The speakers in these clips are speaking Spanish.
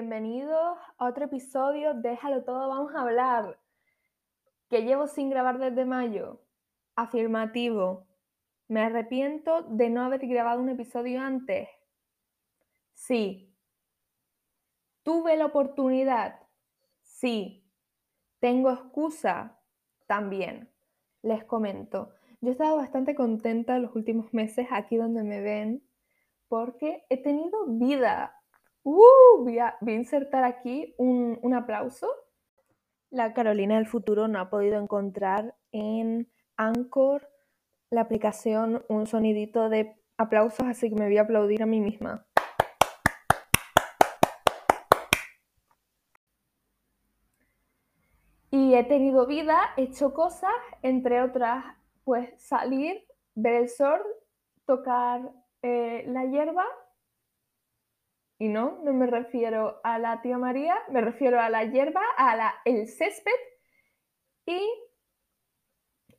bienvenidos a otro episodio Déjalo todo, vamos a hablar. Que llevo sin grabar desde mayo. Afirmativo. Me arrepiento de no haber grabado un episodio antes. Sí. ¿Tuve la oportunidad? Sí. ¿Tengo excusa? También. Les comento. Yo he estado bastante contenta en los últimos meses aquí donde me ven porque he tenido vida. Uh, voy, a, insertar aquí un, un aplauso. La Carolina del futuro no ha podido encontrar en Anchor la aplicación un sonidito de aplausos, así que me voy a aplaudir a mí misma. Y he tenido vida, he hecho cosas, entre otras, pues salir, ver el sol, tocar eh, la hierba y no, no me refiero a la tía María, me refiero a la hierba, a la, el césped. Y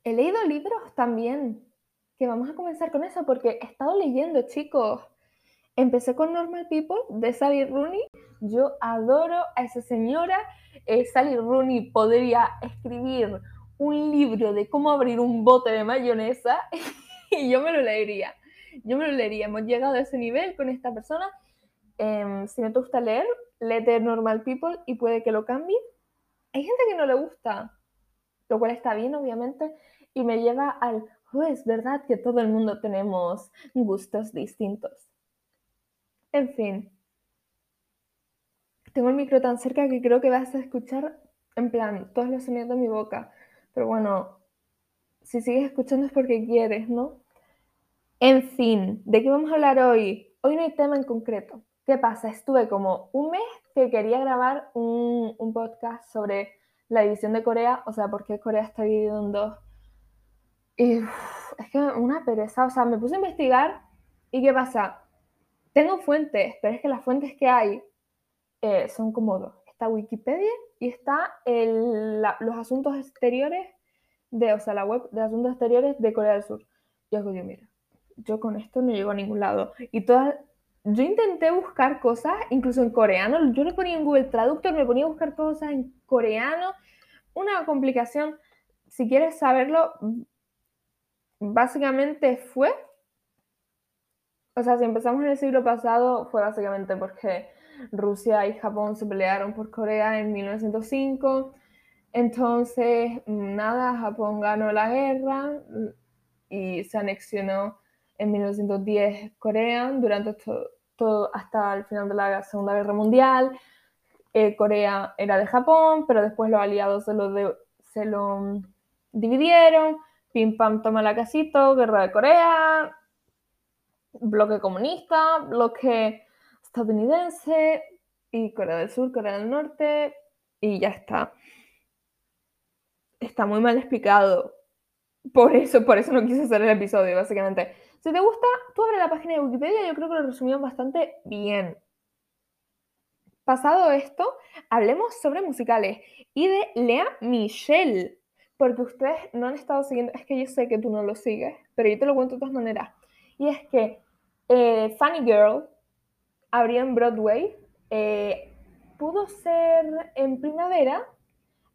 he leído libros también, que vamos a comenzar con eso, porque he estado leyendo, chicos. Empecé con Normal People de Sally Rooney. Yo adoro a esa señora. Eh, Sally Rooney podría escribir un libro de cómo abrir un bote de mayonesa y yo me lo leería. Yo me lo leería. Hemos llegado a ese nivel con esta persona Em, si no te gusta leer, léete Normal People y puede que lo cambie. Hay gente que no le gusta, lo cual está bien, obviamente, y me lleva al, oh, es verdad que todo el mundo tenemos gustos distintos. En fin, tengo el micro tan cerca que creo que vas a escuchar, en plan, todos los sonidos de mi boca. Pero bueno, si sigues escuchando es porque quieres, ¿no? En fin, ¿de qué vamos a hablar hoy? Hoy no hay tema en concreto. ¿Qué pasa? Estuve como un mes que quería grabar un, podcast sobre la división de Corea, o sea, porque Corea está dividido en dos. Y es que una pereza, o sea, me puse a investigar y ¿qué pasa? Tengo fuentes, pero es que las fuentes que hay eh, son como dos. Está Wikipedia y está los asuntos exteriores de, o sea, la web de asuntos exteriores de Corea del Sur. Y yo digo, mira, yo con esto no llego a ningún lado. Y todas yo intenté buscar cosas, incluso en coreano, yo le ponía en Google Traductor, me ponía a buscar cosas en coreano, una complicación, si quieres saberlo, básicamente fue, o sea, si empezamos en el siglo pasado, fue básicamente porque Rusia y Japón se pelearon por Corea en 1905, entonces, nada, Japón ganó la guerra y se anexionó en 1910 Corea, durante todo, hasta el final de la Segunda Guerra Mundial. Eh, Corea era de Japón, pero después los aliados se lo, se lo dividieron. Pim pam toma la casito, guerra de Corea, bloque comunista, bloque estadounidense y Corea del Sur, Corea del Norte y ya está. Está muy mal explicado. Por eso, por eso no quise hacer el episodio, básicamente. Si te gusta, tú abre la página de Wikipedia, yo creo que lo resumieron bastante bien. Pasado esto, hablemos sobre musicales y de Lea Michelle, porque ustedes no han estado siguiendo, es que yo sé que tú no lo sigues, pero yo te lo cuento de todas maneras. Y es que eh, Funny Girl abrió en Broadway, eh, pudo ser en primavera,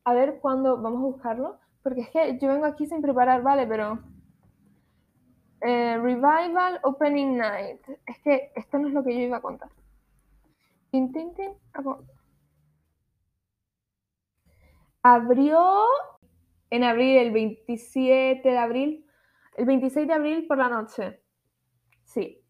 a ver cuándo vamos a buscarlo, porque es que yo vengo aquí sin preparar, vale, pero eh, Revival Opening Night. Es que esto no es lo que yo iba a contar. Abrió en abril, el 27 de abril, el 26 de abril por la noche. Sí.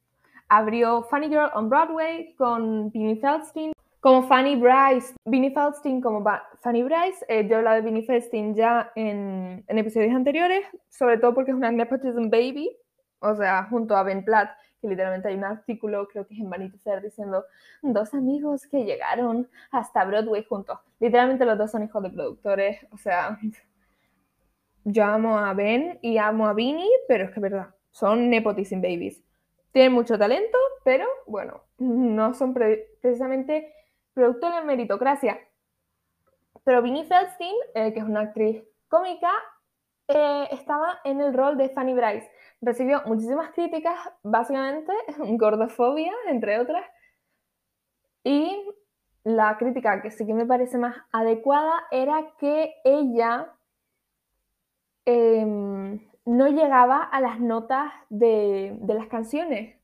Abrió Funny Girl on Broadway con Vinnie Feldstein como Fanny Bryce. Vinnie Feldstein como Fanny Bryce. Eh, yo he hablado de Vinnie Feldstein ya en, en, episodios anteriores, sobre todo porque es una nepotism baby o sea, junto a Ben Platt, que literalmente hay un artículo, creo que es en Vanity Fair, diciendo dos amigos que llegaron hasta Broadway juntos. Literalmente los dos son hijos de productores, o sea, yo amo a Ben y amo a Vinny, pero es que es verdad, son nepotism babies. Tienen mucho talento, pero bueno, no son precisamente productores de meritocracia. Pero Vinnie Feldstein, eh, que es una actriz cómica, eh, estaba en el rol de Fanny Bryce recibió muchísimas críticas, básicamente gordofobia, entre otras, y la crítica que sí que me parece más adecuada era que ella em, no llegaba a las notas de, las canciones,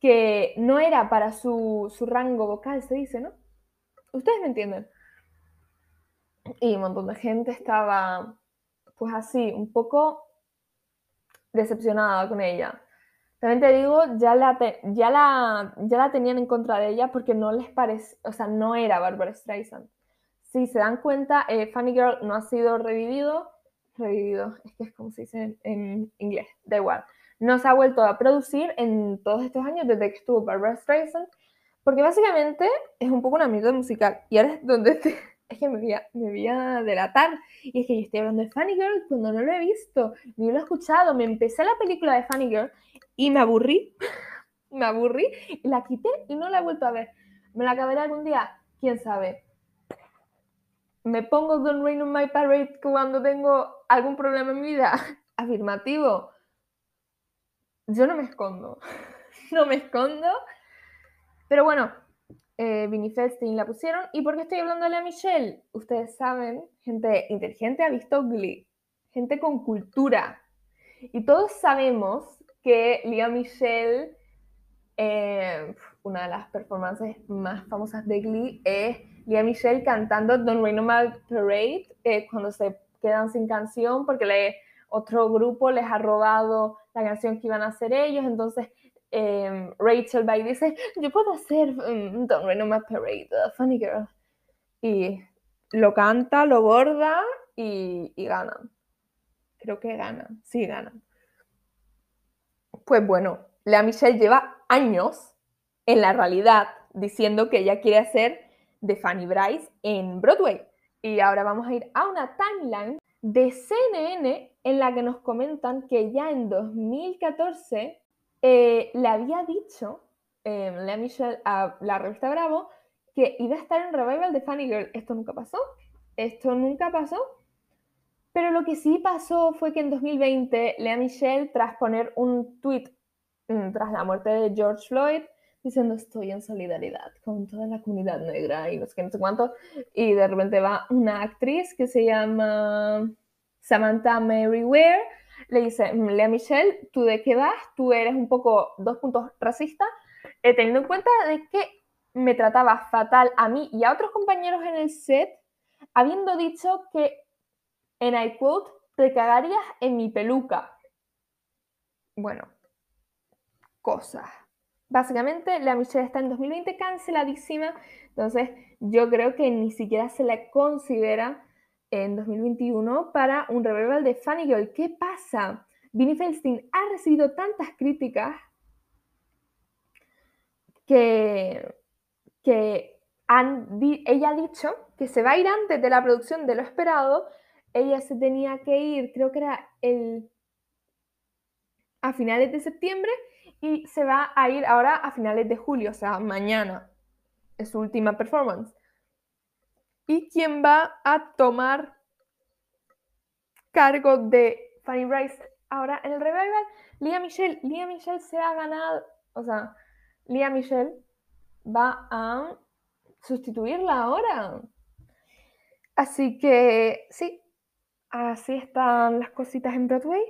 que no era para su, su rango vocal, se dice, ¿no? Ustedes me entienden. Y un montón de gente estaba, pues así, un poco decepcionada con ella. También te digo, ya la, ya, la, ya la tenían en contra de ella porque no les parece, o sea, no era Barbara Streisand. Si se dan cuenta, eh, Funny Girl no ha sido revivido, revivido, es que es como se dice en, inglés, da igual. No se ha vuelto a producir en todos estos años desde que estuvo Barbara Streisand, porque básicamente es un poco una mierda musical. Y ahora es donde es que me voy, a, delatar. Y es que yo estoy hablando de Funny Girl cuando no lo he visto, ni lo he escuchado. Me empecé la película de Funny Girl y me aburrí. me aburrí y la quité y no la he vuelto a ver. ¿Me la acabaré algún día? ¿Quién sabe? ¿Me pongo Don't Rain on My Parade cuando tengo algún problema en mi vida? Afirmativo. Yo no me escondo. no me escondo. Pero bueno, eh, Vinnie la pusieron. ¿Y por qué estoy hablando de Michelle? Ustedes saben, gente inteligente ha visto Glee, gente con cultura. Y todos sabemos que Lea Michelle, eh, una de las performances más famosas de Glee, es Lea Michelle cantando Don't Rain on My Parade eh, cuando se quedan sin canción porque le, otro grupo les ha robado la canción que iban a hacer ellos. Entonces Em, Rachel va dice, yo puedo hacer um, Don't Rain My Parade, Funny Girl. Y lo canta, lo borda y, y ganan. Creo que ganan, sí ganan. Pues bueno, Lea Michelle lleva años en la realidad diciendo que ella quiere hacer de Fanny Bryce en Broadway. Y ahora vamos a ir a una timeline de CNN en la que nos comentan que ya en 2014 eh, le había dicho eh, Lea Michelle a la revista Bravo que iba a estar en revival de Funny Girl. Esto nunca pasó. Esto nunca pasó. Pero lo que sí pasó fue que en 2020 Lea Michelle, tras poner un tweet mm, tras la muerte de George Floyd, diciendo estoy en solidaridad con toda la comunidad negra y no sé qué, no sé cuánto, y de repente va una actriz que se llama Samantha Mary Ware le dice, mm, Lea Michelle, ¿tú de qué vas? Tú eres un poco, dos puntos, racista, eh, teniendo en cuenta de que me trataba fatal a mí y a otros compañeros en el set, habiendo dicho que, en I quote, te cagarías en mi peluca. Bueno, cosas. Básicamente, la Michelle está en 2020 canceladísima, entonces yo creo que ni siquiera se la considera en 2021 para un revival de Funny Girl. ¿Qué pasa? Vinnie Feldstein ha recibido tantas críticas que, que ella ha dicho que se va a ir antes de la producción de lo esperado. Ella se tenía que ir, creo que era el a finales de septiembre y se va a ir ahora a finales de julio, o sea, mañana es su última performance y quién va a tomar cargo de Fanny Bryce ahora en el revival. Lia Michelle. Lia Michelle se ha ganado, o sea, Lia Michelle va a sustituirla ahora. Así que sí, así están las cositas en Broadway.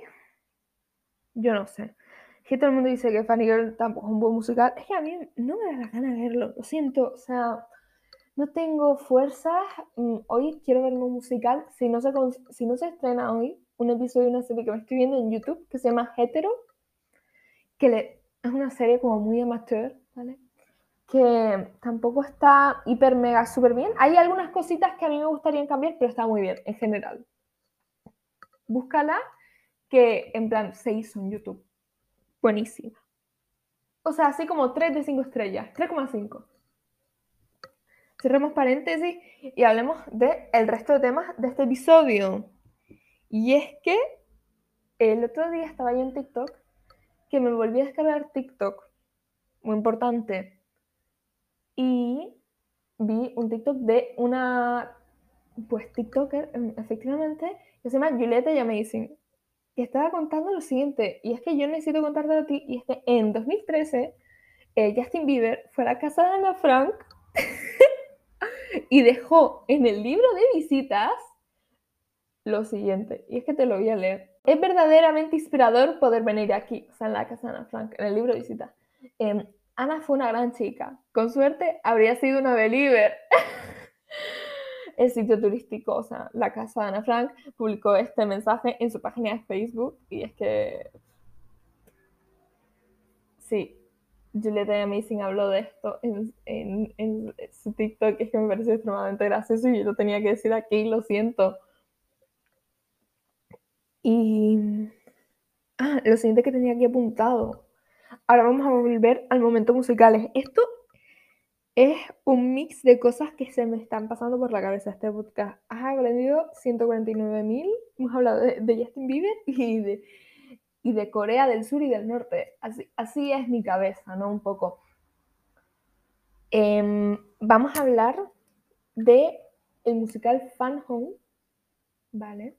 Yo no sé. Que todo el mundo dice que Fanny Girl tampoco es un buen musical. Es que a mí no me da la gana verlo. Lo siento. O sea, no tengo fuerzas. Mm, hoy quiero ver un musical. Si no, se, si no se estrena hoy un episodio de una serie que me estoy viendo en YouTube que se llama Hetero, que es una serie como muy amateur, ¿vale? Que tampoco está hiper mega súper bien. Hay algunas cositas que a mí me gustaría cambiar, pero está muy bien en general. Búscala, que en plan se hizo en YouTube. Buenísima. O sea, así como 3 de 5 estrellas, 3,5 cerremos paréntesis y hablemos del el resto de temas de este episodio. Y es que el otro día estaba yo en TikTok que me volví a descargar TikTok, muy importante, y vi un TikTok de una, pues TikToker, em, efectivamente, que se llama Julieta Amazing, que estaba contando lo siguiente, y es que yo necesito contarte a ti, y es que en 2013 eh, Justin Bieber fue a la casa de Ana Frank y dejó en el libro de visitas lo siguiente, y es que te lo voy a leer. Es verdaderamente inspirador poder venir aquí, o sea, en la casa de Ana Frank, en el libro de visitas. Em, Ana fue una gran chica. Con suerte habría sido una believer. el sitio turístico, o sea, la casa de Ana Frank, publicó este mensaje en su página de Facebook y es que... Sí, Julieta Amazing habló de esto en, su TikTok, es que me pareció extremadamente gracioso y yo lo tenía que decir aquí, lo siento. Y... Ah, lo siguiente que tenía aquí apuntado. Ahora vamos a volver al momento musicales. Esto es un mix de cosas que se me están pasando por la cabeza este podcast. Has aprendido 149.000, hemos hablado de, Justin Bieber y de, y de Corea del Sur y del Norte. Así, así es mi cabeza, ¿no? Un poco. Em, vamos a hablar de el musical Fan Home, ¿vale?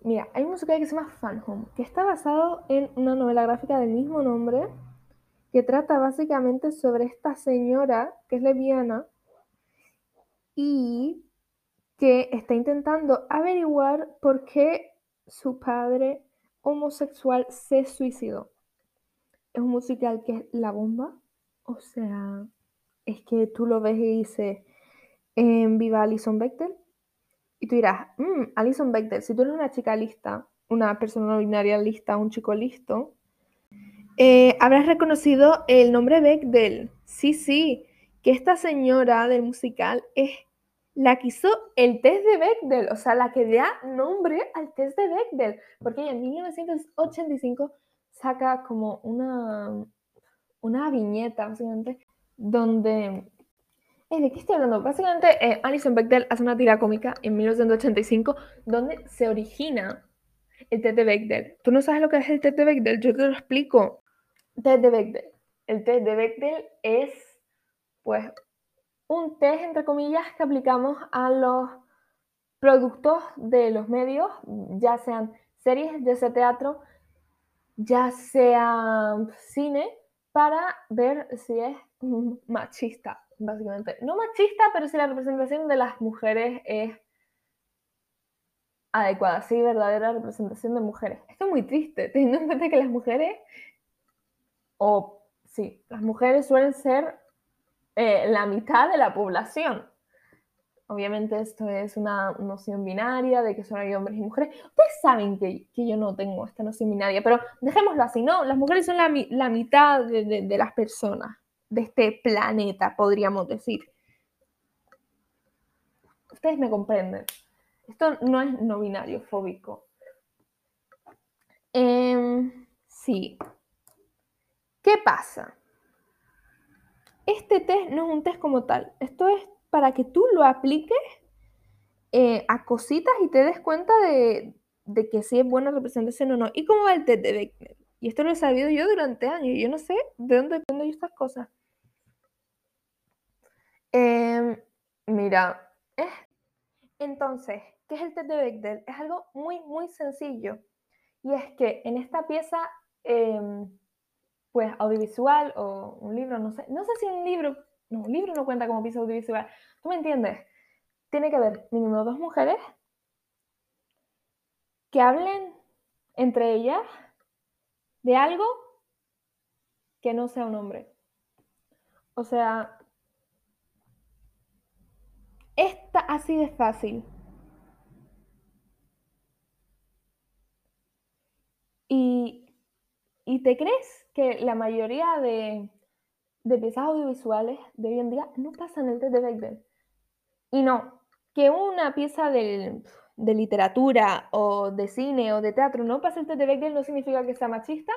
Mira, hay un musical que se llama Fan Home, que está basado en una novela gráfica del mismo nombre, que trata básicamente sobre esta señora que es lesbiana y que está intentando averiguar por qué su padre homosexual se suicidó. Es un musical que es la bomba, o sea, es que tú lo ves y dices, en viva Alison Bechtel. Y tú dirás, mmm, Alison Bechtel, si tú eres una chica lista, una persona no binaria lista, un chico listo, eh, habrás reconocido el nombre Bechdel. Sí, sí, que esta señora del musical es la que hizo el test de Bechdel, o sea, la que da nombre al test de Bechdel, porque en 1985 saca como una, una viñeta, básicamente, donde... Eh, ¿De qué estoy hablando? Básicamente, eh, Alison Bechdel hace una tira cómica en 1985 donde se origina el test de Bechdel. ¿Tú no sabes lo que es el test de Bechdel? Yo te lo explico test de Bechdel. El test de Bechdel es, pues, un test, entre comillas, que aplicamos a los productos de los medios, ya sean series, ya sea teatro, ya sea cine, para ver si es machista, básicamente. No machista, pero si la representación de las mujeres es adecuada, sí, verdadera representación de mujeres. Esto es muy triste, teniendo en cuenta que las mujeres o sí, las mujeres suelen ser eh, la mitad de la población. Obviamente esto es una noción binaria de que solo hay hombres y mujeres. Ustedes saben que, yo no tengo esta noción binaria, pero dejémoslo así, ¿no? Las mujeres son la, mitad de, las personas de este planeta, podríamos decir. Ustedes me comprenden. Esto no es no binario, fóbico. Em, sí, ¿Qué pasa? Este test no es un test como tal. Esto es para que tú lo apliques eh, a cositas y te des cuenta de, que si es buena representación o no. ¿Y cómo va el test de Beckner? Y esto lo he sabido yo durante años. Yo no sé de dónde aprendo yo estas cosas. Em, mira, entonces, ¿qué es el test de Bechdel? Es algo muy, muy sencillo. Y es que en esta pieza em, pues audiovisual o un libro, no sé, no sé si un libro, no, un libro no cuenta como pieza audiovisual, ¿tú me entiendes? Tiene que haber mínimo dos mujeres que hablen entre ellas de algo que no sea un hombre. O sea, está así de fácil. Y, ¿Y te crees que la mayoría de, piezas audiovisuales de hoy en día no pasan el test de Bechdel. Y no, que una pieza de literatura o de cine o de teatro no pase el test de Bechdel no significa que sea machista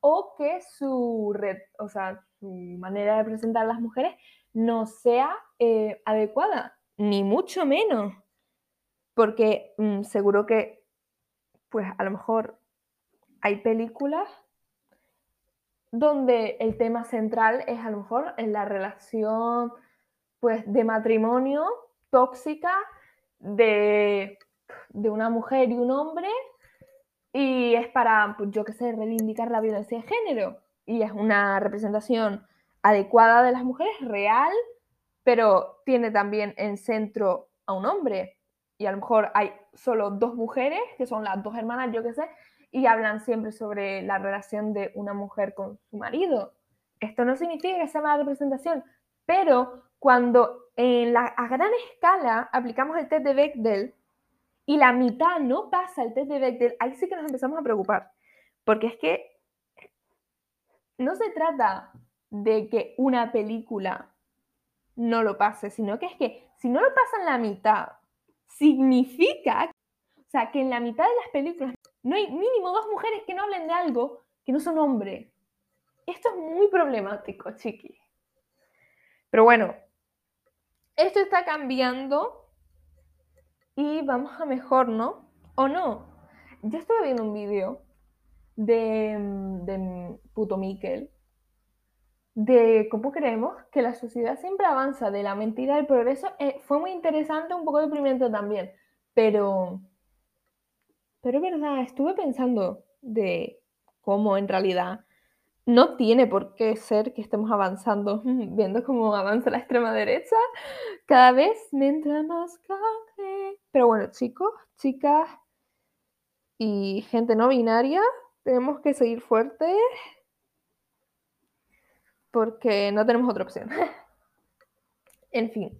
o que su, red, o sea, su manera de presentar a las mujeres no sea eh, adecuada, ni mucho menos. Porque mm, seguro que, pues a lo mejor hay películas donde el tema central es a lo mejor en la relación pues de matrimonio tóxica de, una mujer y un hombre y es para, pues, yo qué sé, reivindicar la violencia de género y es una representación adecuada de las mujeres, real, pero tiene también en centro a un hombre. Y a lo mejor hay solo dos mujeres, que son las dos hermanas, yo qué sé, y hablan siempre sobre la relación de una mujer con su marido. Esto no significa que sea mala representación, pero cuando en la, a gran escala aplicamos el test de Bechdel y la mitad no pasa el test de Bechdel, ahí sí que nos empezamos a preocupar. Porque es que no se trata de que una película no lo pase, sino que es que si no lo pasa en la mitad, significa, o sea, que en la mitad de las películas no hay mínimo dos mujeres que no hablen de algo que no son hombres. Esto es muy problemático, chiqui. Pero bueno, esto está cambiando y vamos a mejor, ¿no? ¿O no? Yo estuve viendo un vídeo de, de puto Miquel de cómo creemos que la sociedad siempre avanza de la mentira al progreso. Eh, fue muy interesante, un poco deprimente también, pero, pero es verdad, estuve pensando de cómo en realidad no tiene por qué ser que estemos avanzando, viendo cómo avanza la extrema derecha, cada vez mientras más cae. Pero bueno, chicos, chicas y gente no binaria, tenemos que seguir fuertes porque no tenemos otra opción. en fin,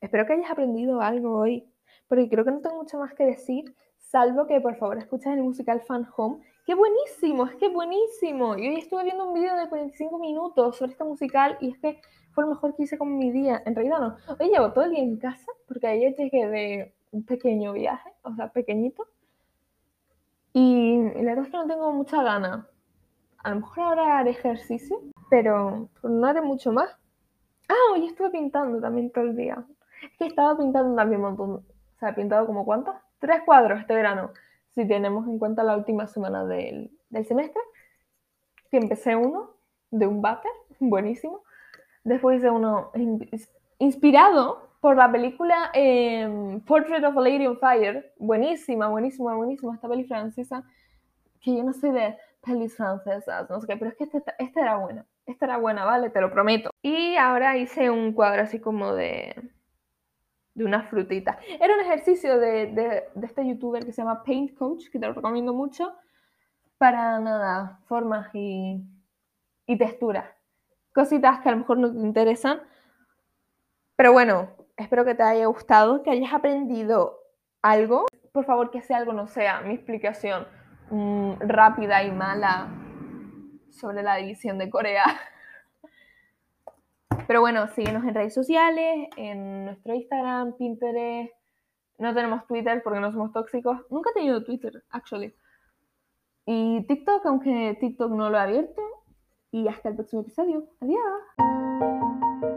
espero que hayas aprendido algo hoy, porque creo que no tengo mucho más que decir, salvo que por favor escuches el musical Fan Home, ¡Qué buenísimo! Es que buenísimo. Y hoy estuve viendo un vídeo de 45 minutos sobre este musical y es que fue lo mejor que hice con mi día. En realidad no. Hoy llevo todo el día en casa porque ayer llegué de un pequeño viaje, o sea, pequeñito. Y la verdad es que no tengo mucha gana. A lo mejor ahora haré ejercicio, pero no haré mucho más. Ah, hoy estuve pintando también todo el día. Es que estaba pintando también un montón. O sea, he pintado como cuántos? Tres cuadros este verano si tenemos en cuenta la última semana del, semestre, que empecé uno de un váter, buenísimo. Después hice uno inspirado por la película em, Portrait of a Lady on Fire, buenísima, buenísima, buenísima, esta peli francesa, que yo no sé de pelis francesas, no sé qué, pero es que esta, esta era buena, esta era buena, vale, te lo prometo. Y ahora hice un cuadro así como de de una frutita. Era un ejercicio de, de, este youtuber que se llama Paint Coach, que te lo recomiendo mucho, para nada, formas y, y texturas. Cositas que a lo mejor no te interesan. Pero bueno, espero que te haya gustado, que hayas aprendido algo. Por favor, que sea algo no sea mi explicación mm, rápida y mala sobre la división de Corea. Pero bueno, síguenos en redes sociales, en nuestro Instagram, Pinterest. No tenemos Twitter porque no somos tóxicos. Nunca he tenido Twitter, actually. Y TikTok, aunque TikTok no lo he abierto. Y hasta el próximo episodio. Adiós.